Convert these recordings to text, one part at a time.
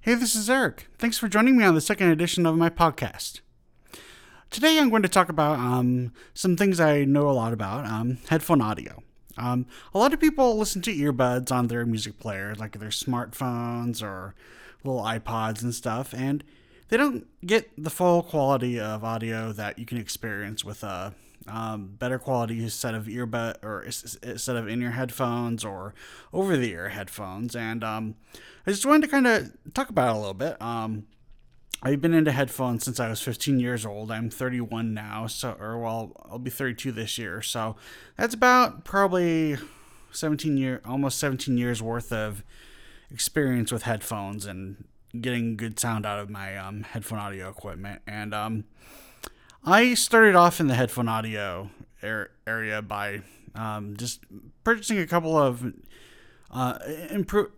Hey, this is Eric. Thanks for joining me on the second edition of my podcast. Today I'm going to talk about um, some things I know a lot about um, headphone audio. Um, a lot of people listen to earbuds on their music player, like their smartphones or little iPods and stuff, and they don't get the full quality of audio that you can experience with a um, better quality set of earbud or set of in-ear headphones or over-the-ear headphones. And um, I just wanted to kind of talk about it a little bit. Um, I've been into headphones since I was 15 years old. I'm 31 now, so or well, I'll be 32 this year. So that's about probably 17 year, almost 17 years worth of experience with headphones and getting good sound out of my um, headphone audio equipment. And um, I started off in the headphone audio area by um, just purchasing a couple of uh,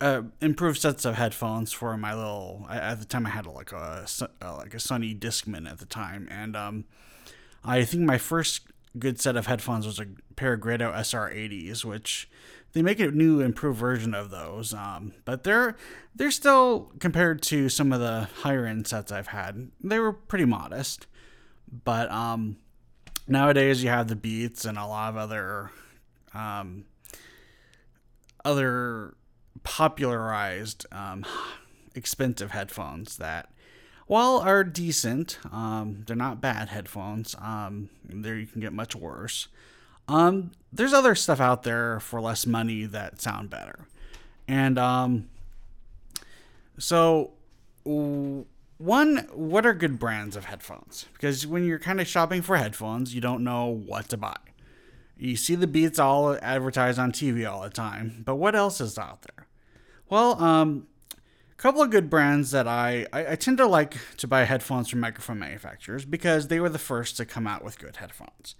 uh, improved sets of headphones for my little. At the time, I had like a like a Sony Discman at the time, and um, I think my first good set of headphones was a pair of Grado SR80s, which they make a new improved version of those. Um, but they're they're still compared to some of the higher end sets I've had. They were pretty modest, but um, nowadays you have the Beats and a lot of other um, other popularized um, expensive headphones that while are decent um, they're not bad headphones. Um, there you can get much worse. Um, there's other stuff out there for less money that sound better. And um, so one what are good brands of headphones because when you're kind of shopping for headphones you don't know what to buy you see the Beats all advertised on TV all the time, but what else is out there? Well, um, a couple of good brands that I, I, I tend to like to buy headphones from microphone manufacturers because they were the first to come out with good headphones.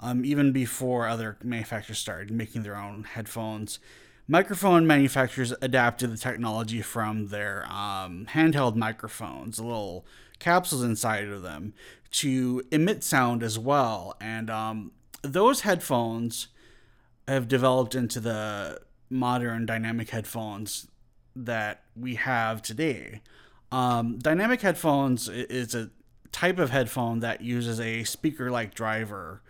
Um, even before other manufacturers started making their own headphones, microphone manufacturers adapted the technology from their um, handheld microphones, little capsules inside of them, to emit sound as well. And um, those headphones have developed into the modern dynamic headphones that we have today. Um, dynamic headphones is a type of headphone that uses a speaker like driver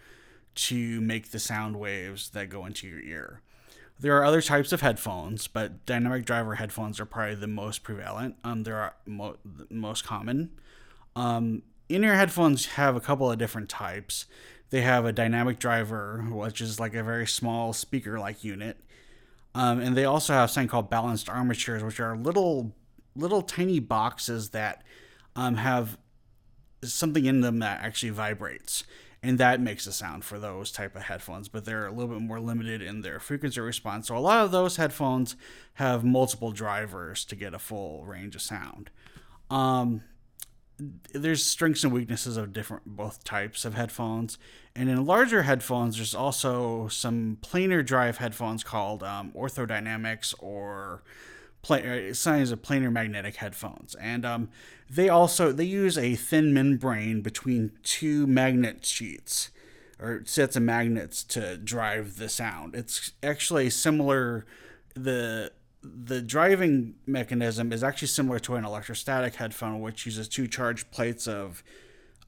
to make the sound waves that go into your ear. There are other types of headphones, but dynamic driver headphones are probably the most prevalent. Um, they are mo- most common. Um, in-ear headphones have a couple of different types. They have a dynamic driver, which is like a very small speaker like unit. Um, and they also have something called balanced armatures, which are little little tiny boxes that um, have something in them that actually vibrates and that makes a sound for those type of headphones but they're a little bit more limited in their frequency response. So a lot of those headphones have multiple drivers to get a full range of sound. Um, there's strengths and weaknesses of different both types of headphones. And in larger headphones there's also some planar drive headphones called um, orthodynamics or pla- uh, signs of planar magnetic headphones. And um, they also they use a thin membrane between two magnet sheets or sets of magnets to drive the sound. It's actually similar the the driving mechanism is actually similar to an electrostatic headphone, which uses two charged plates of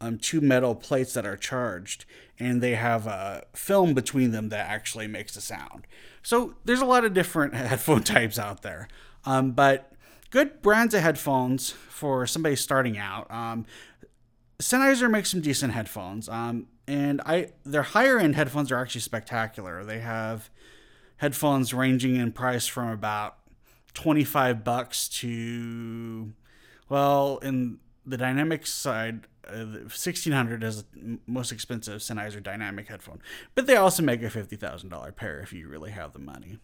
um, two metal plates that are charged, and they have a film between them that actually makes a sound. So there's a lot of different headphone types out there, um, but good brands of headphones for somebody starting out. Um, Sennheiser makes some decent headphones, um, and I their higher end headphones are actually spectacular. They have headphones ranging in price from about 25 bucks to well in the dynamic side uh, 1600 is the most expensive Sennheiser dynamic headphone but they also make a $50,000 pair if you really have the money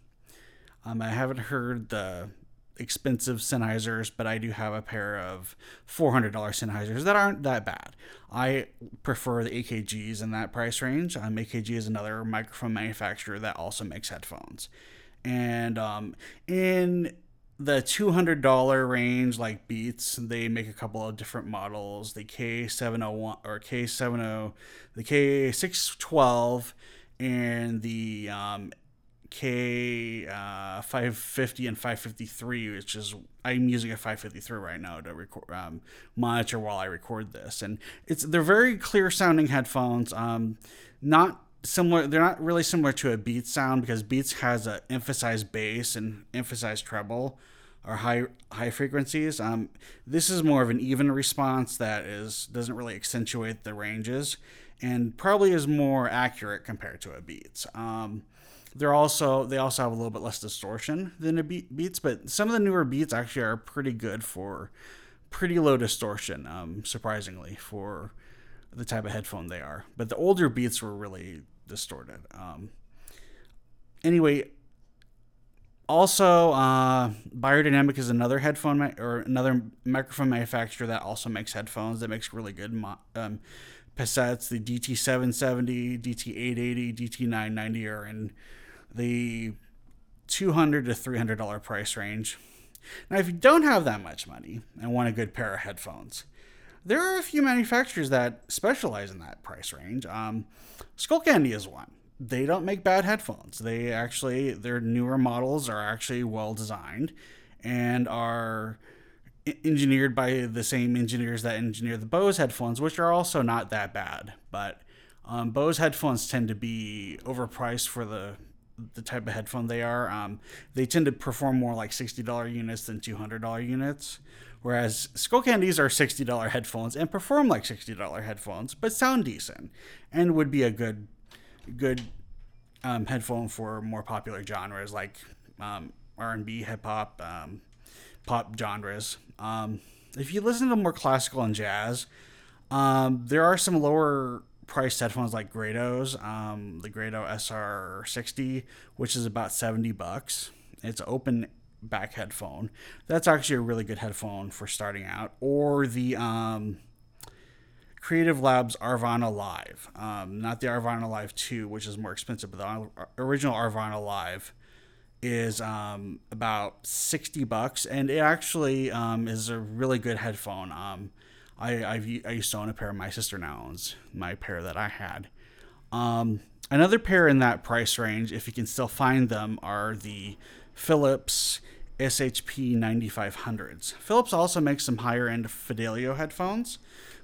um, I haven't heard the expensive Sennheisers, but I do have a pair of $400 Sennheisers that aren't that bad. I prefer the AKGs in that price range. Um, AKG is another microphone manufacturer that also makes headphones. And um, in the $200 range like beats they make a couple of different models the k701 or k70 the k612 and the um, K uh, 550 and 553, which is I'm using a 553 right now to record um, monitor while I record this, and it's they're very clear sounding headphones. Um, not similar, they're not really similar to a Beats sound because Beats has a emphasized bass and emphasized treble or high high frequencies. Um, this is more of an even response that is doesn't really accentuate the ranges and probably is more accurate compared to a Beats. Um, they're also they also have a little bit less distortion than a Beats, but some of the newer Beats actually are pretty good for pretty low distortion. Um, surprisingly for the type of headphone they are, but the older Beats were really distorted. Um, anyway, also, uh, Beyerdynamic is another headphone ma- or another microphone manufacturer that also makes headphones that makes really good mo- um. The DT770, DT880, DT990 are in the 200 to 300 dollar price range. Now, if you don't have that much money and want a good pair of headphones, there are a few manufacturers that specialize in that price range. Um, Skullcandy is one they don't make bad headphones. They actually their newer models are actually well designed and are engineered by the same engineers that engineer the Bose headphones, which are also not that bad. But um, Bose headphones tend to be overpriced for the the type of headphone they are. Um, they tend to perform more like sixty dollar units than two hundred dollar units. Whereas Skullcandies are sixty dollar headphones and perform like sixty dollar headphones, but sound decent and would be a good good um, headphone for more popular genres like um, R&B, hip hop, um, pop genres. Um, if you listen to more classical and jazz, um, there are some lower priced headphones like Grados, um, the Grado SR60, which is about 70 bucks. It's open back headphone. That's actually a really good headphone for starting out. Or the um, Creative Labs Aurvana Live, um, not the Aurvana Live 2, which is more expensive, but the original Aurvana Live is um, about 60 bucks, and it actually um, is a really good headphone. Um, I, I've, I used to own a pair, of my sister now owns my pair that I had. Um, another pair in that price range, if you can still find them, are the Philips SHP 9500s. Philips also makes some higher end Fidelio headphones.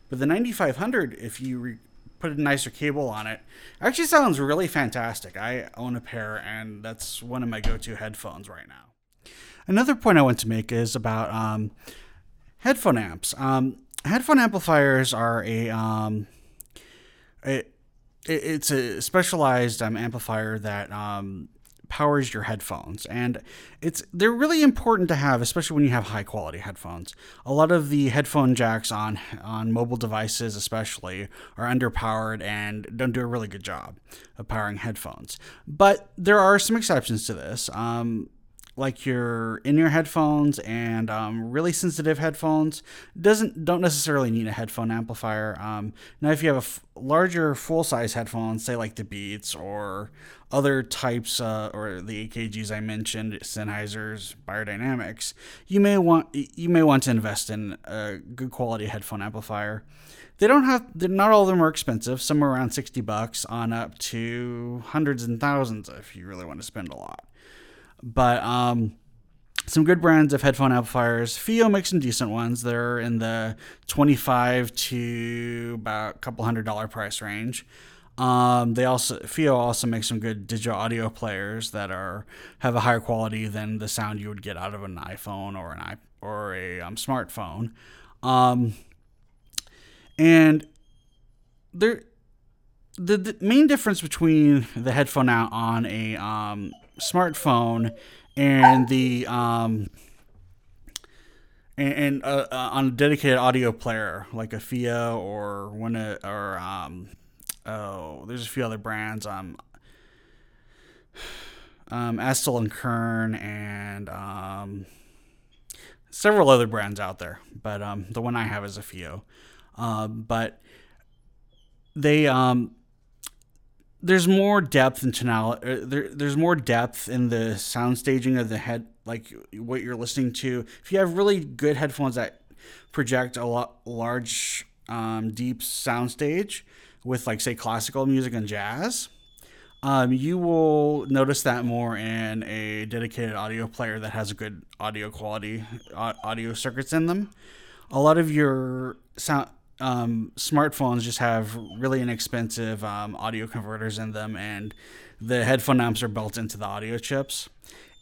But the 9500, if you re- put a nicer cable on it, actually sounds really fantastic. I own a pair, and that's one of my go-to headphones right now. Another point I want to make is about um, headphone amps. Um, headphone amplifiers are a, um, it, it's a specialized um, amplifier that um, powers your headphones. And it's they're really important to have especially when you have high quality headphones. A lot of the headphone jacks on on mobile devices especially are underpowered and don't do a really good job of powering headphones. But there are some exceptions to this. Um, like your in-ear headphones and um, really sensitive headphones doesn't don't necessarily need a headphone amplifier. Um, now, if you have a f- larger full-size headphones, say like the Beats or other types uh, or the AKGs I mentioned, Sennheisers, Beyerdynamics, you may want you may want to invest in a good quality headphone amplifier. They don't have not all of them are expensive. Some are around sixty bucks on up to hundreds and thousands if you really want to spend a lot. But um, some good brands of headphone amplifiers. FiiO makes some decent ones. They're in the 25 to about a couple hundred dollar price range. Um, they also FiiO also makes some good digital audio players that are have a higher quality than the sound you would get out of an iPhone or an i or a um, smartphone. Um, and there, the, the main difference between the headphone out on a um, smartphone and the um, and, and uh, uh, on a dedicated audio player like a FiiO or one of, or um, oh, there's a few other brands. Um, um, Astell and Kern and um, several other brands out there, but um, the one I have is a FiiO. Um, but they um, there's more depth in tonality. Uh, there, there's more depth in the sound staging of the head, like what you're listening to. If you have really good headphones that project a lot large, um, deep sound stage with like say classical music and jazz, Um, you will notice that more in a dedicated audio player that has a good audio quality, audio circuits in them. A lot of your sound um, smartphones just have really inexpensive um, audio converters in them, and the headphone amps are built into the audio chips.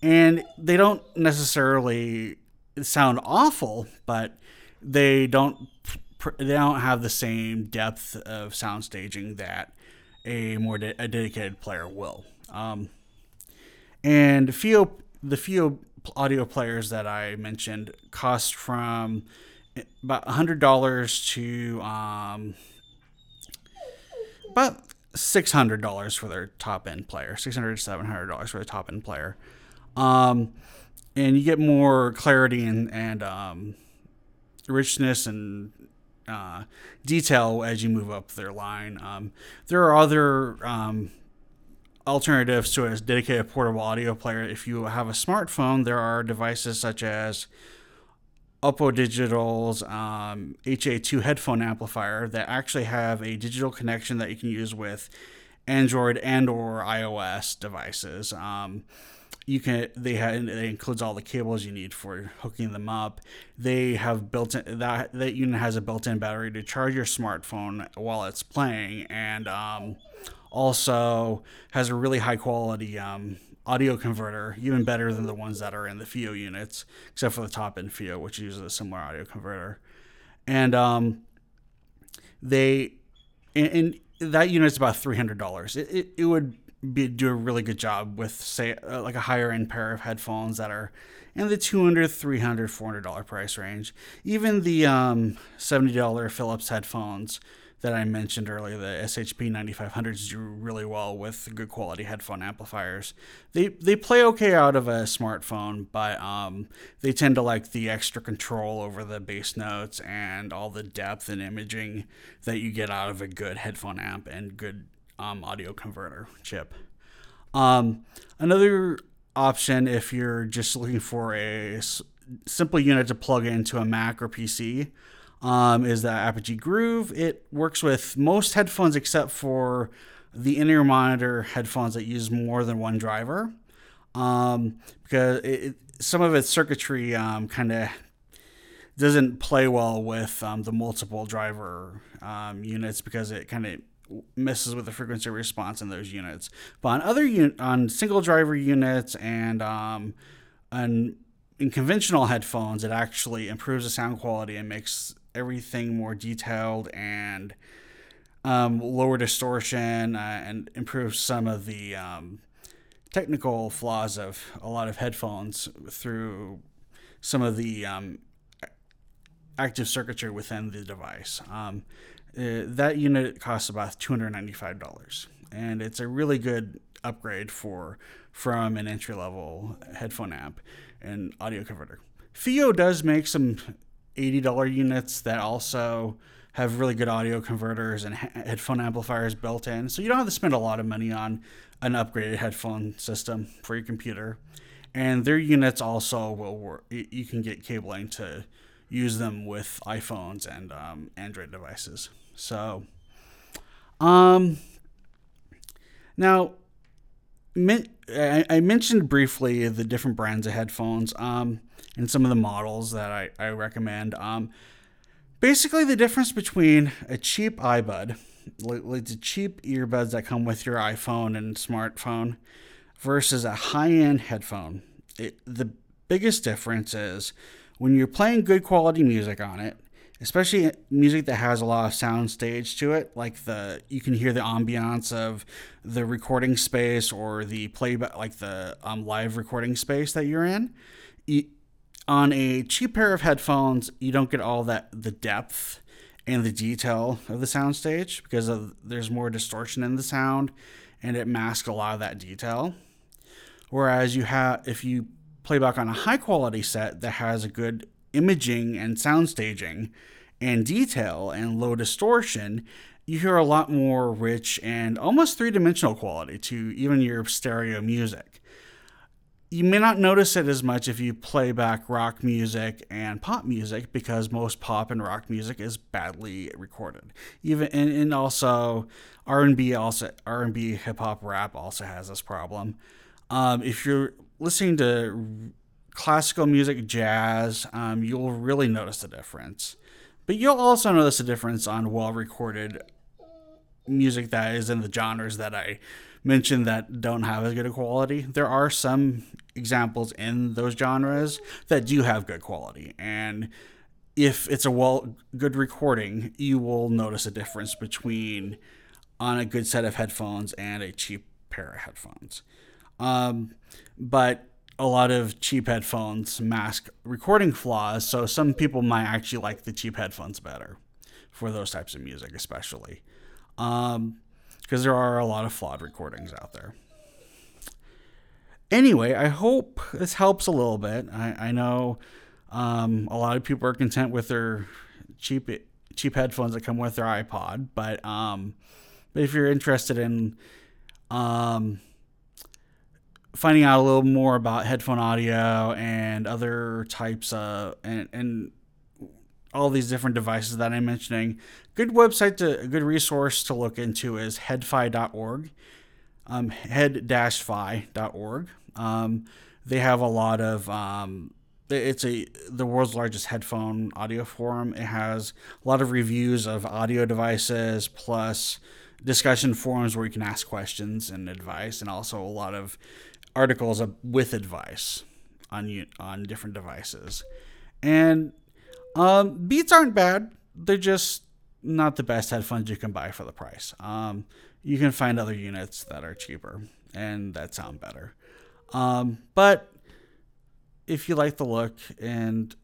And they don't necessarily sound awful, but they don't they don't have the same depth of sound staging that a more de- a dedicated player will. Um, and FiiO, the FiiO audio players that I mentioned cost from about hundred dollars to um, about six hundred dollars for their top end player, six hundred to seven hundred dollars for the top end player, um, and you get more clarity and and um, richness and uh, detail as you move up their line. Um, there are other um, alternatives to a dedicated portable audio player. If you have a smartphone, there are devices such as Oppo Digital's um, HA2 headphone amplifier that actually have a digital connection that you can use with Android and or iOS devices. Um, you can they have it includes all the cables you need for hooking them up. They have built in that that unit has a built-in battery to charge your smartphone while it's playing, and um, also has a really high quality um, audio converter, even better than the ones that are in the FiiO units, except for the top end FiiO, which uses a similar audio converter. And um, they, and, and that unit's about three hundred dollars. It, it, it would be do a really good job with say uh, like a higher end pair of headphones that are in the 200 300 400 dollar price range even the um, $70 philips headphones that I mentioned earlier, the SHP 9500s do really well with good quality headphone amplifiers. They they play okay out of a smartphone, but um, they tend to like the extra control over the bass notes and all the depth and imaging that you get out of a good headphone amp and good um, audio converter chip. Um, another option, if you're just looking for a s- simple unit to plug into a Mac or PC, um, is the Apogee Groove. It works with most headphones except for the in-ear monitor headphones that use more than one driver, um, because it, some of its circuitry um, kind of doesn't play well with um, the multiple driver um, units because it kind of messes with the frequency response in those units. But on other un- on single driver units and um, in conventional headphones, it actually improves the sound quality and makes everything more detailed and um, lower distortion uh, and improve some of the um, technical flaws of a lot of headphones through some of the um, active circuitry within the device. Um, uh, that unit costs about $295 and it's a really good upgrade for from an entry level headphone amp and audio converter. FiiO does make some $80 units that also have really good audio converters and headphone amplifiers built in. So you don't have to spend a lot of money on an upgraded headphone system for your computer. And their units also will work. You can get cabling to use them with iPhones and um, Android devices. So, um, now, I mentioned briefly the different brands of headphones. Um, and some of the models that I, I recommend. Um, basically, the difference between a cheap iBud, like the cheap earbuds that come with your iPhone and smartphone, versus a high end headphone. It, the biggest difference is when you're playing good quality music on it, especially music that has a lot of sound stage to it like the you can hear the ambiance of the recording space or the playback like the um, live recording space that you're in you, on a cheap pair of headphones, you don't get all that the depth and the detail of the soundstage because of, there's more distortion in the sound and it masks a lot of that detail. Whereas you have if you play back on a high quality set that has a good imaging and sound staging and detail and low distortion, you hear a lot more rich and almost three dimensional quality to even your stereo music you may not notice it as much if you play back rock music and pop music because most pop and rock music is badly recorded. Even and, and also R&B also R&B hip hop rap also has this problem. Um, if you're listening to classical music, jazz, um, you'll really notice the difference. But you'll also notice a difference on well recorded music that is in the genres that I mentioned that don't have as good a quality. There are some examples in those genres that do have good quality. And if it's a well good recording, you will notice a difference between on a good set of headphones and a cheap pair of headphones. Um, but a lot of cheap headphones mask recording flaws, so some people might actually like the cheap headphones better for those types of music, especially. Um, because there are a lot of flawed recordings out there. Anyway, I hope this helps a little bit. I, I know um, a lot of people are content with their cheap cheap headphones that come with their iPod, but um, if you're interested in um, finding out a little more about headphone audio and other types of and and all these different devices that I'm mentioning. Good website to a good resource to look into is headfi.org, um, head-fi.org. Um, they have a lot of um, it's a the world's largest headphone audio forum. It has a lot of reviews of audio devices plus discussion forums where you can ask questions and advice, and also a lot of articles with advice on on different devices. And um, Beats aren't bad. They're just not the best headphones you can buy for the price. Um, you can find other units that are cheaper and that sound better. Um, but if you like the look and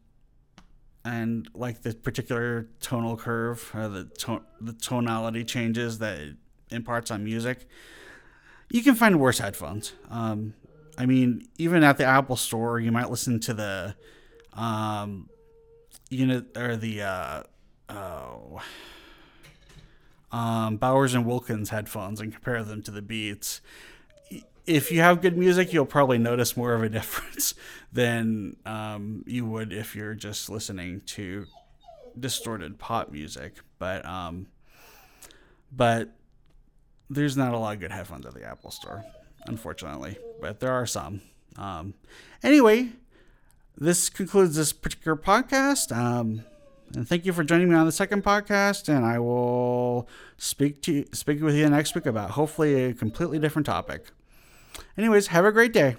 and like the particular tonal curve or the to- the tonality changes that it imparts on music, you can find worse headphones. Um, I mean, even at the Apple Store, you might listen to the um, unit or the uh, oh, um, Bowers and Wilkins headphones and compare them to the Beats. If you have good music, you'll probably notice more of a difference than um, you would if you're just listening to distorted pop music. But um, but there's not a lot of good headphones at the Apple Store, unfortunately. But there are some. Um, anyway, this concludes this particular podcast. Um, and thank you for joining me on the second podcast. And I will speak to you, speak with you next week about hopefully a completely different topic. Anyways, have a great day.